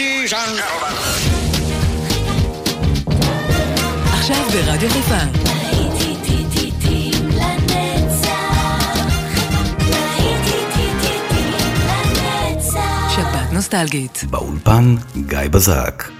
ladies and gentlemen. עכשיו ברדיו חיפה. שפעת נוסטלגית. באולפן גיא בזק.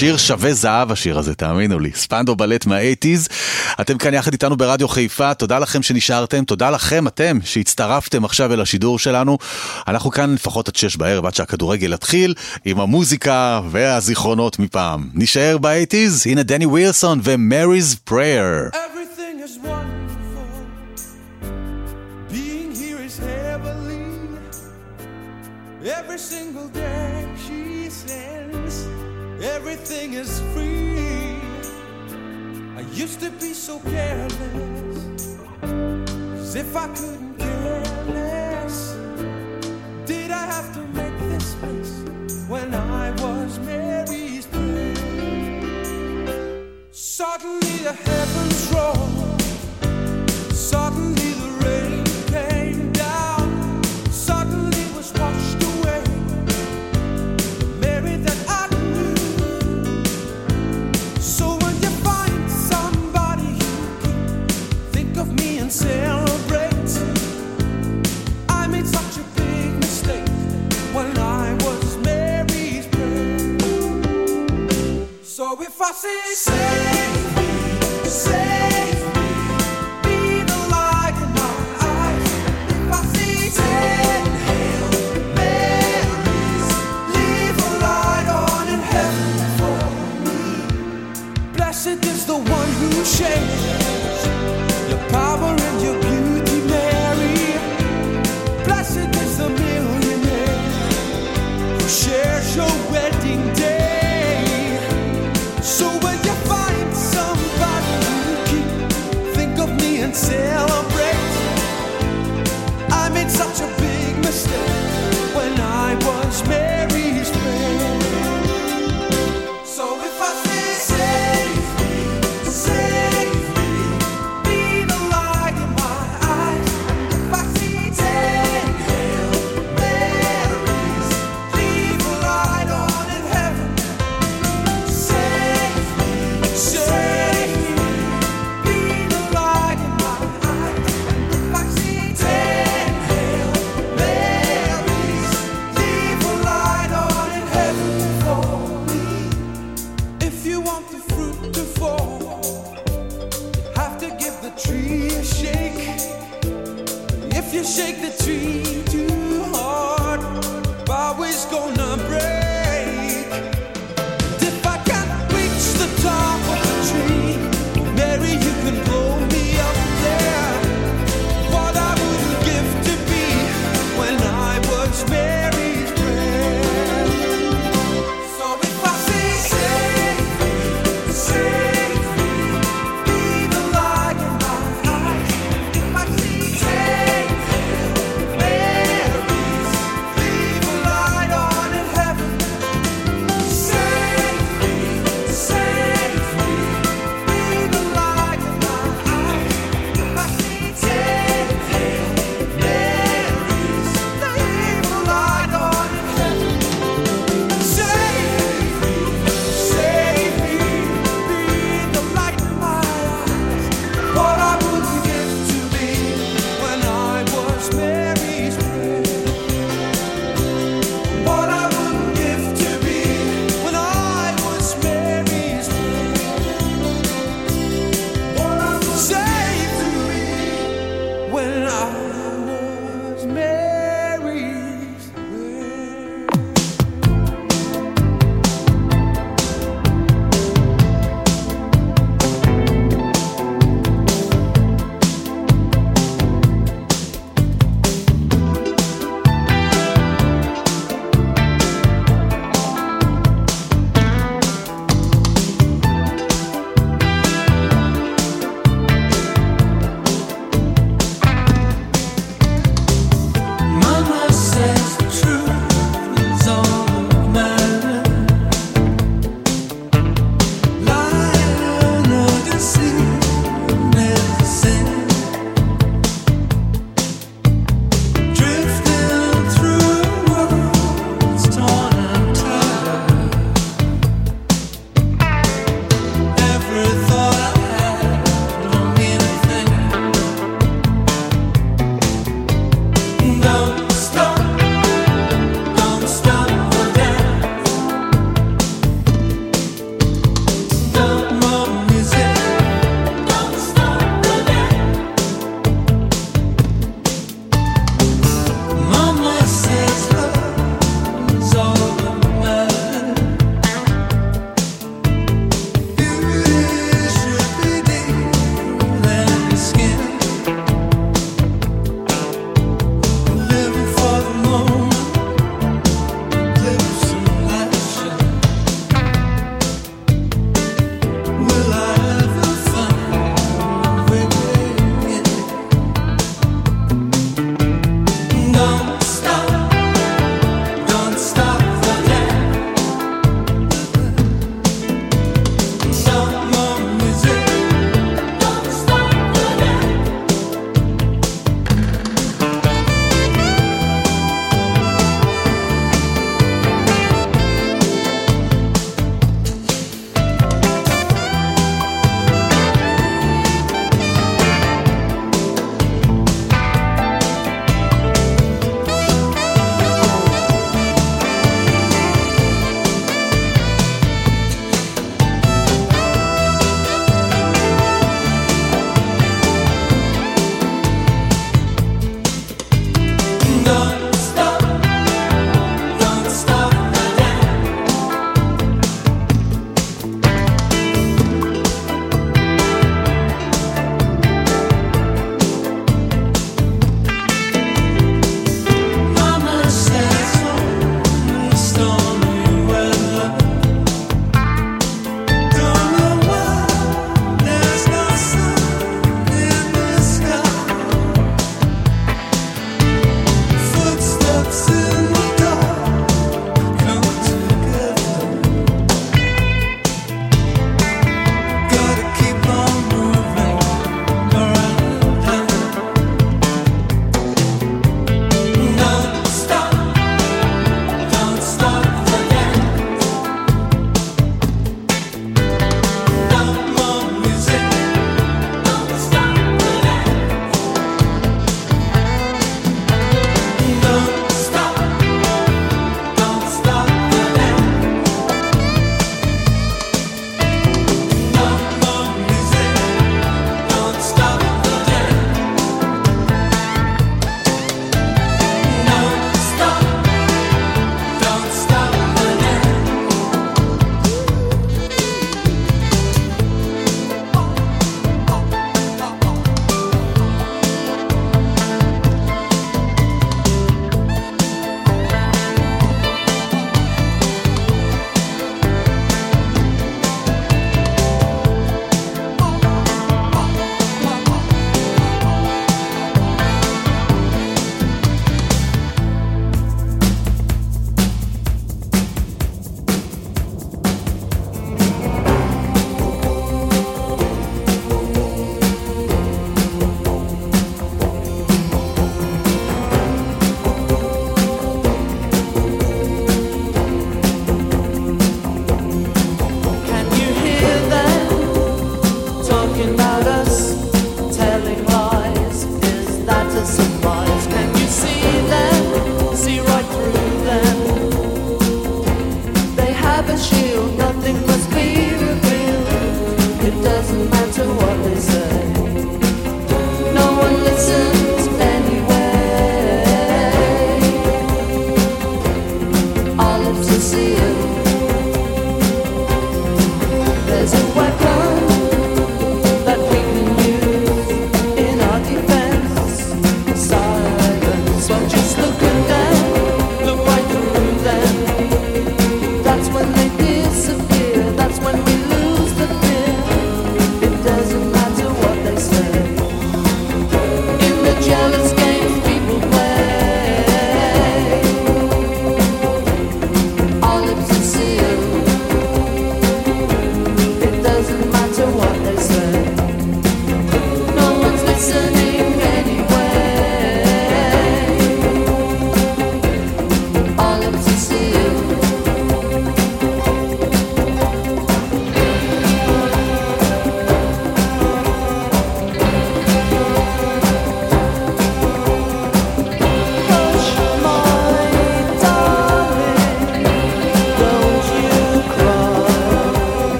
שיר שווה זהב השיר הזה, תאמינו לי. Spandau Ballet מהאייטיז. אתם כאן יחד איתנו ברדיו חיפה, תודה לכם שנשארתם, תודה לכם, אתם, שהצטרפתם עכשיו אל השידור שלנו. אנחנו כאן לפחות עד שש בערב, עד שהכדורגל יתחיל, עם המוזיקה והזיכרונות מפעם. נישאר באייטיז, הנה Danny Wilson ו Mary's Prayer. Every single day. everything is free. I used to be so careless, as if I couldn't care less. Did I have to make this mess when I was Mary's friend? Suddenly the heavens roll. Suddenly So if I say, say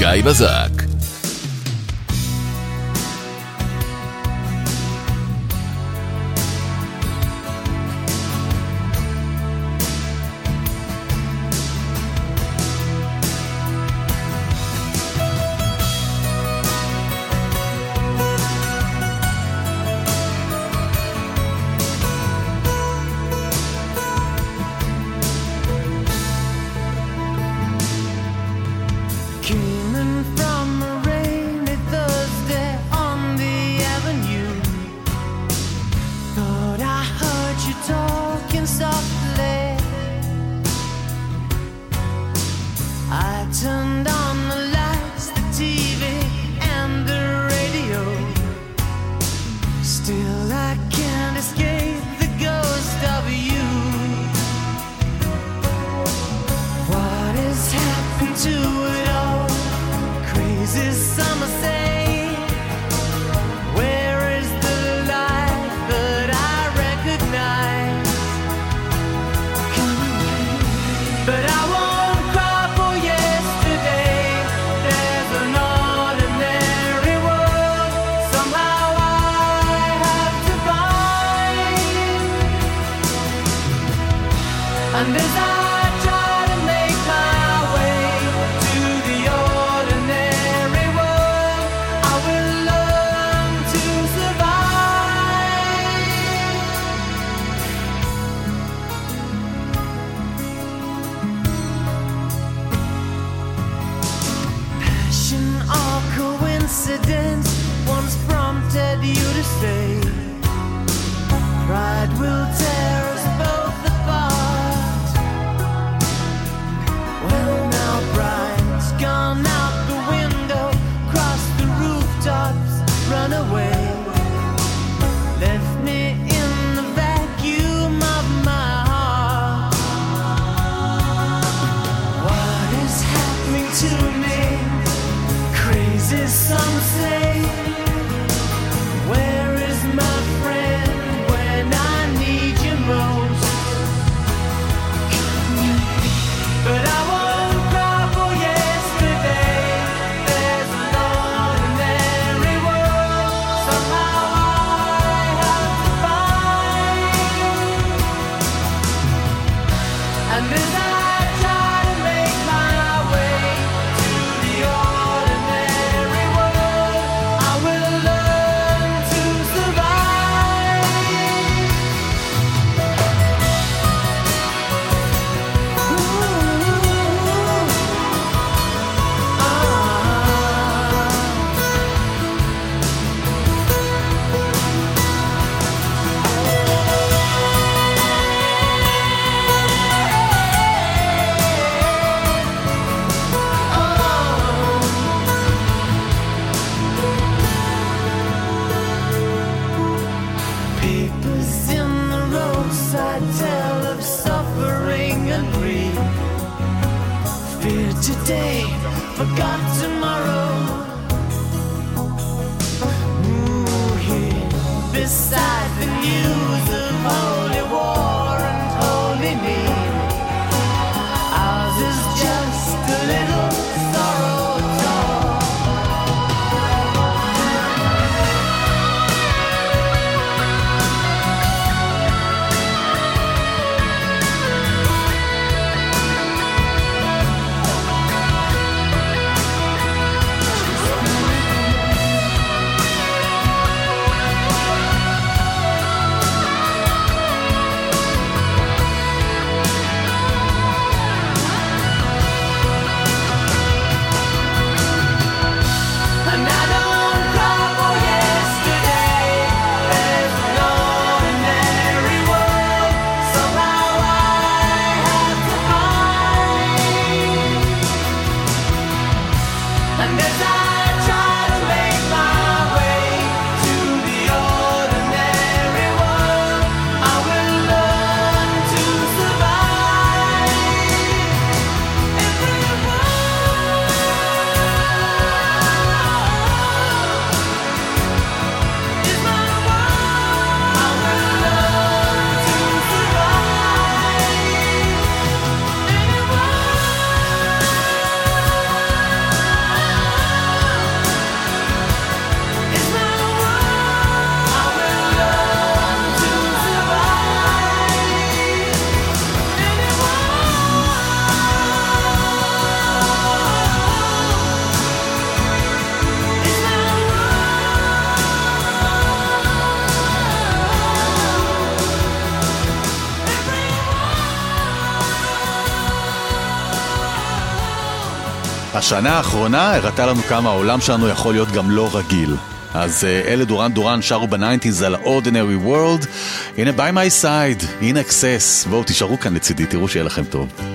גיא בזק. השנה האחרונה הראתה לנו כמה העולם שלנו יכול להיות גם לא רגיל. אז אה, אלה דורן דורן שרו בניינטיז על ה-Ordinary World. הנה by my side, in access. בואו תישארו כאן לצידי, תראו שיהיה לכם טוב.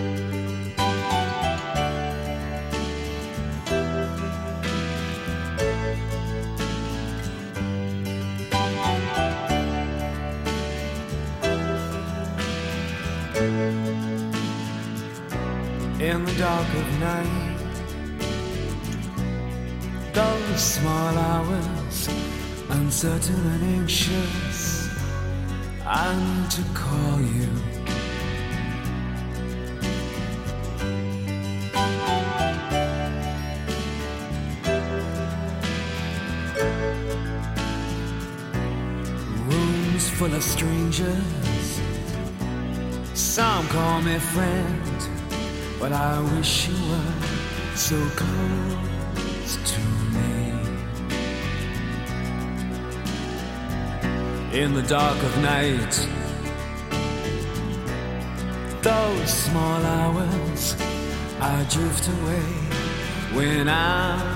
full of strangers. Some call me friend, but I wish you were so close to me. In the dark of night, those small hours I drift away when I'm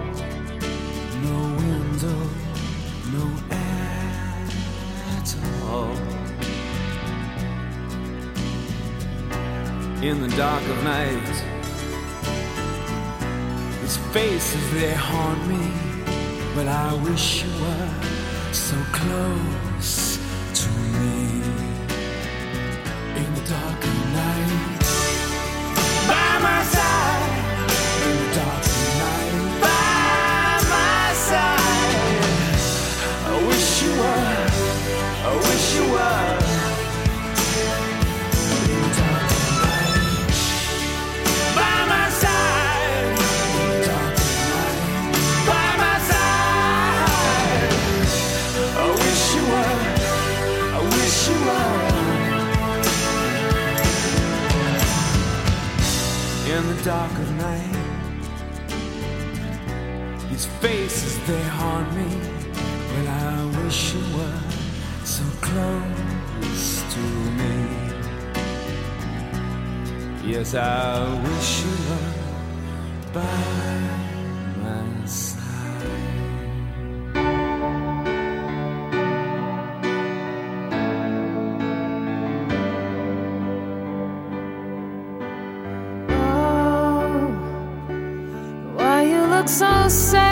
in the dark of night. These faces, they haunt me, but I wish you were so close. say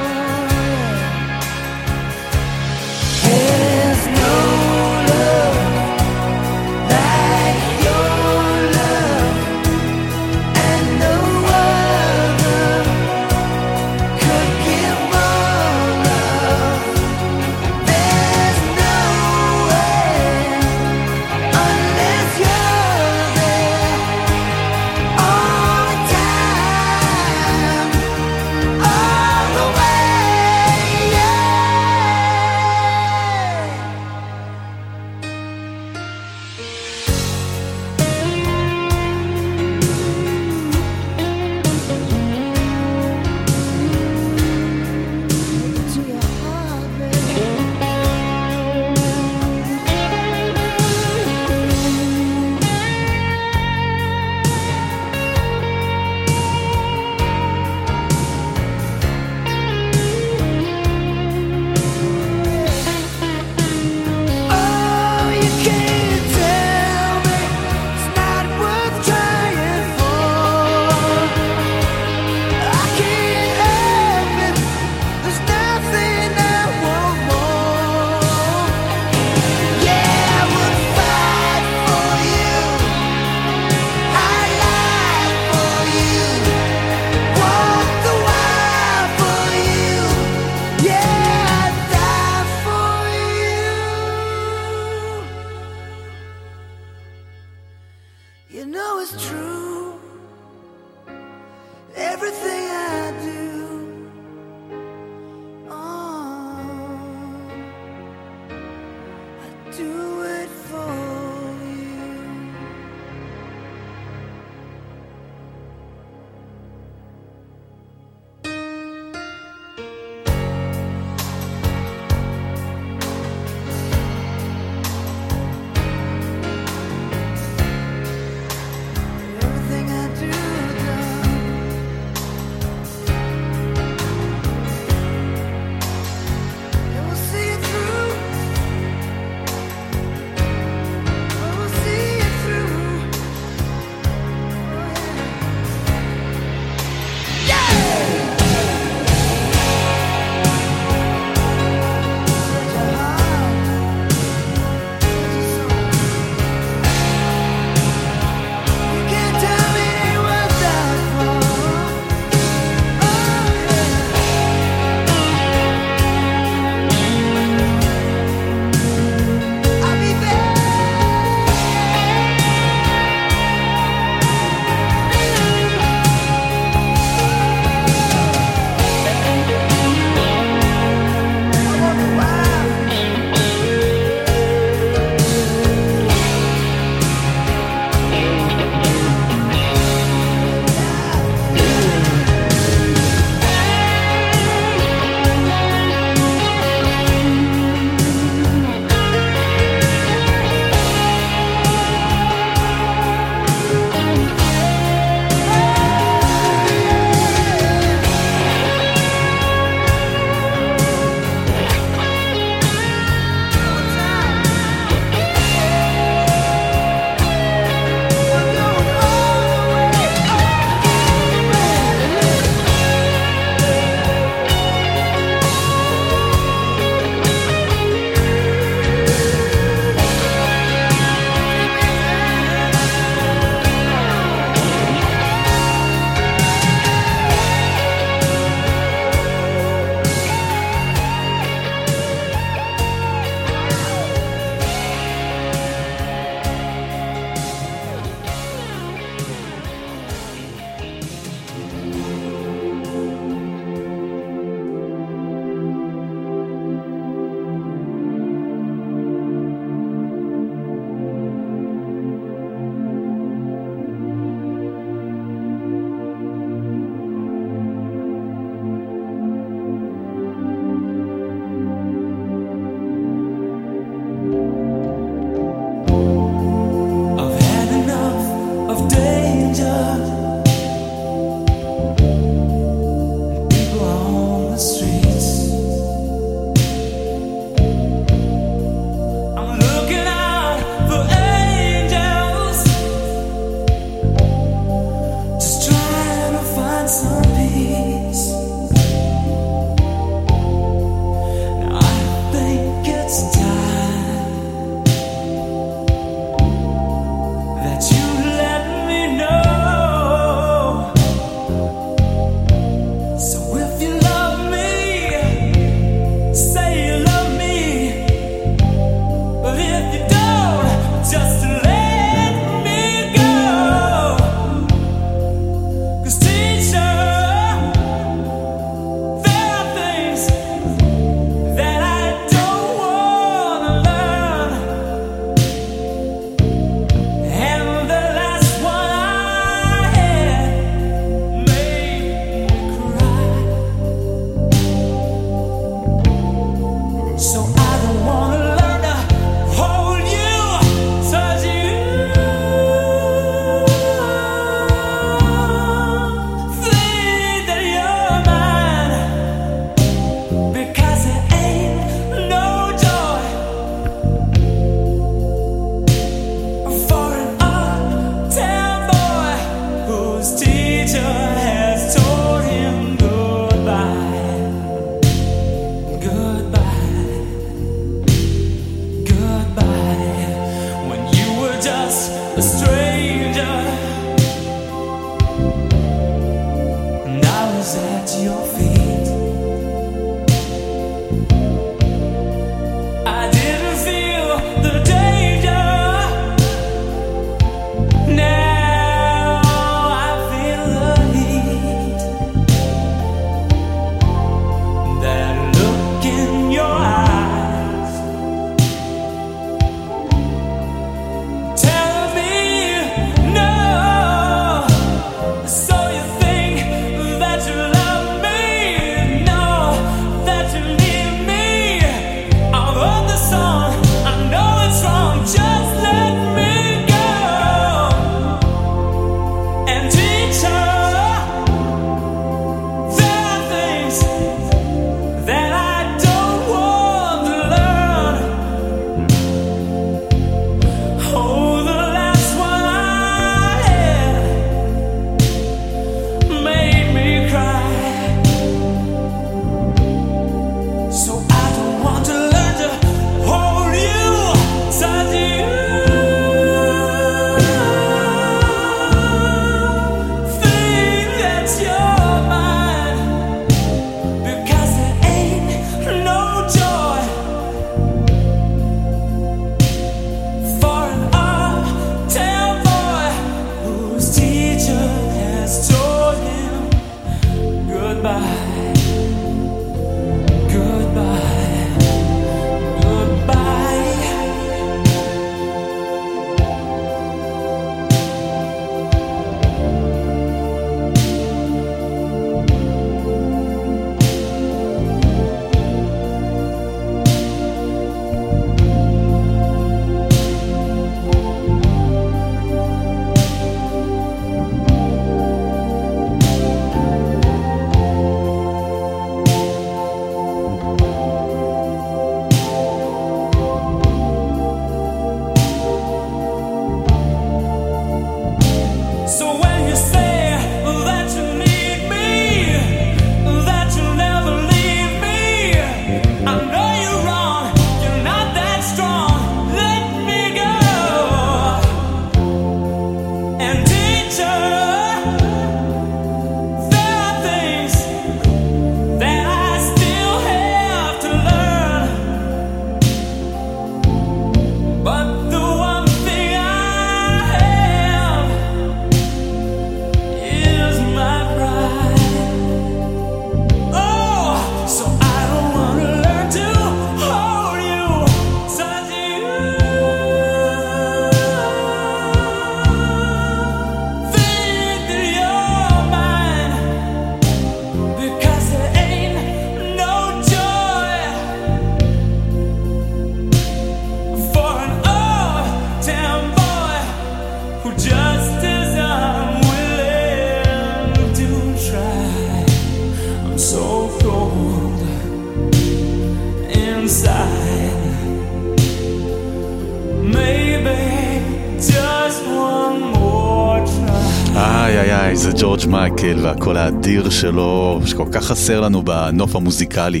האדיר שלו, שכל כך חסר לנו בנוף המוזיקלי.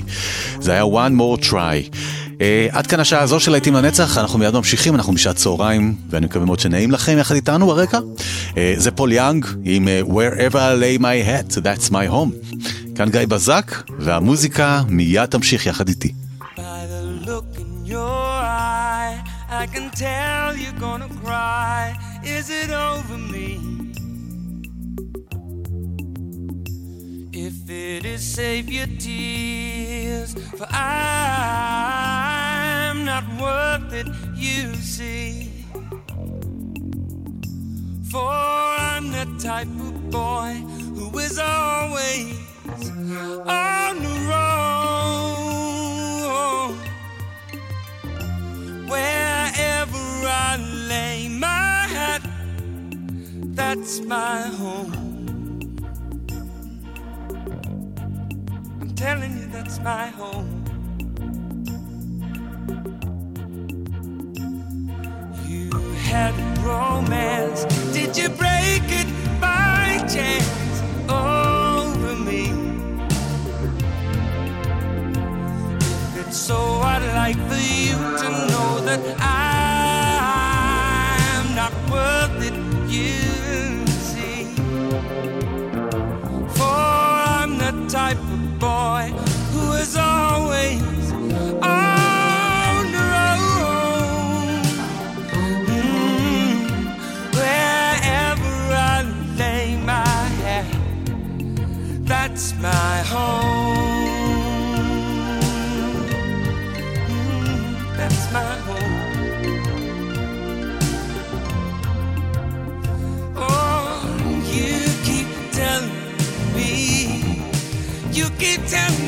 זה היה one more try. Uh, עד כאן השעה הזו של להיטים לנצח, אנחנו מיד ממשיכים, אנחנו בשעת צהריים, ואני מקווה מאוד שנעים לכם יחד איתנו ברקע. Uh, זה פול יאנג עם uh, Wherever I lay my head, that's my home. כאן גיא בזק, והמוזיקה מיד תמשיך יחד איתי. I can tell you're gonna cry. Is it over me? Is, save your tears, for I'm not worth it, you see. For I'm the type of boy who is always on the road. Wherever I lay my hat, that's my home. Telling you, that's my home. You had romance, did you break it by chance over me? If it's so, I'd like for you to know that I'm can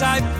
type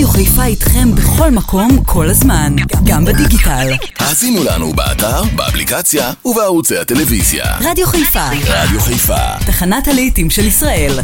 רדיו חיפה איתכם בכל מקום, כל הזמן, גם בדיגיטל. האזינו לנו באתר, באפליקציה ובערוצי הטלוויזיה. רדיו חיפה, רדיו חיפה תחנת הלהיטים של ישראל.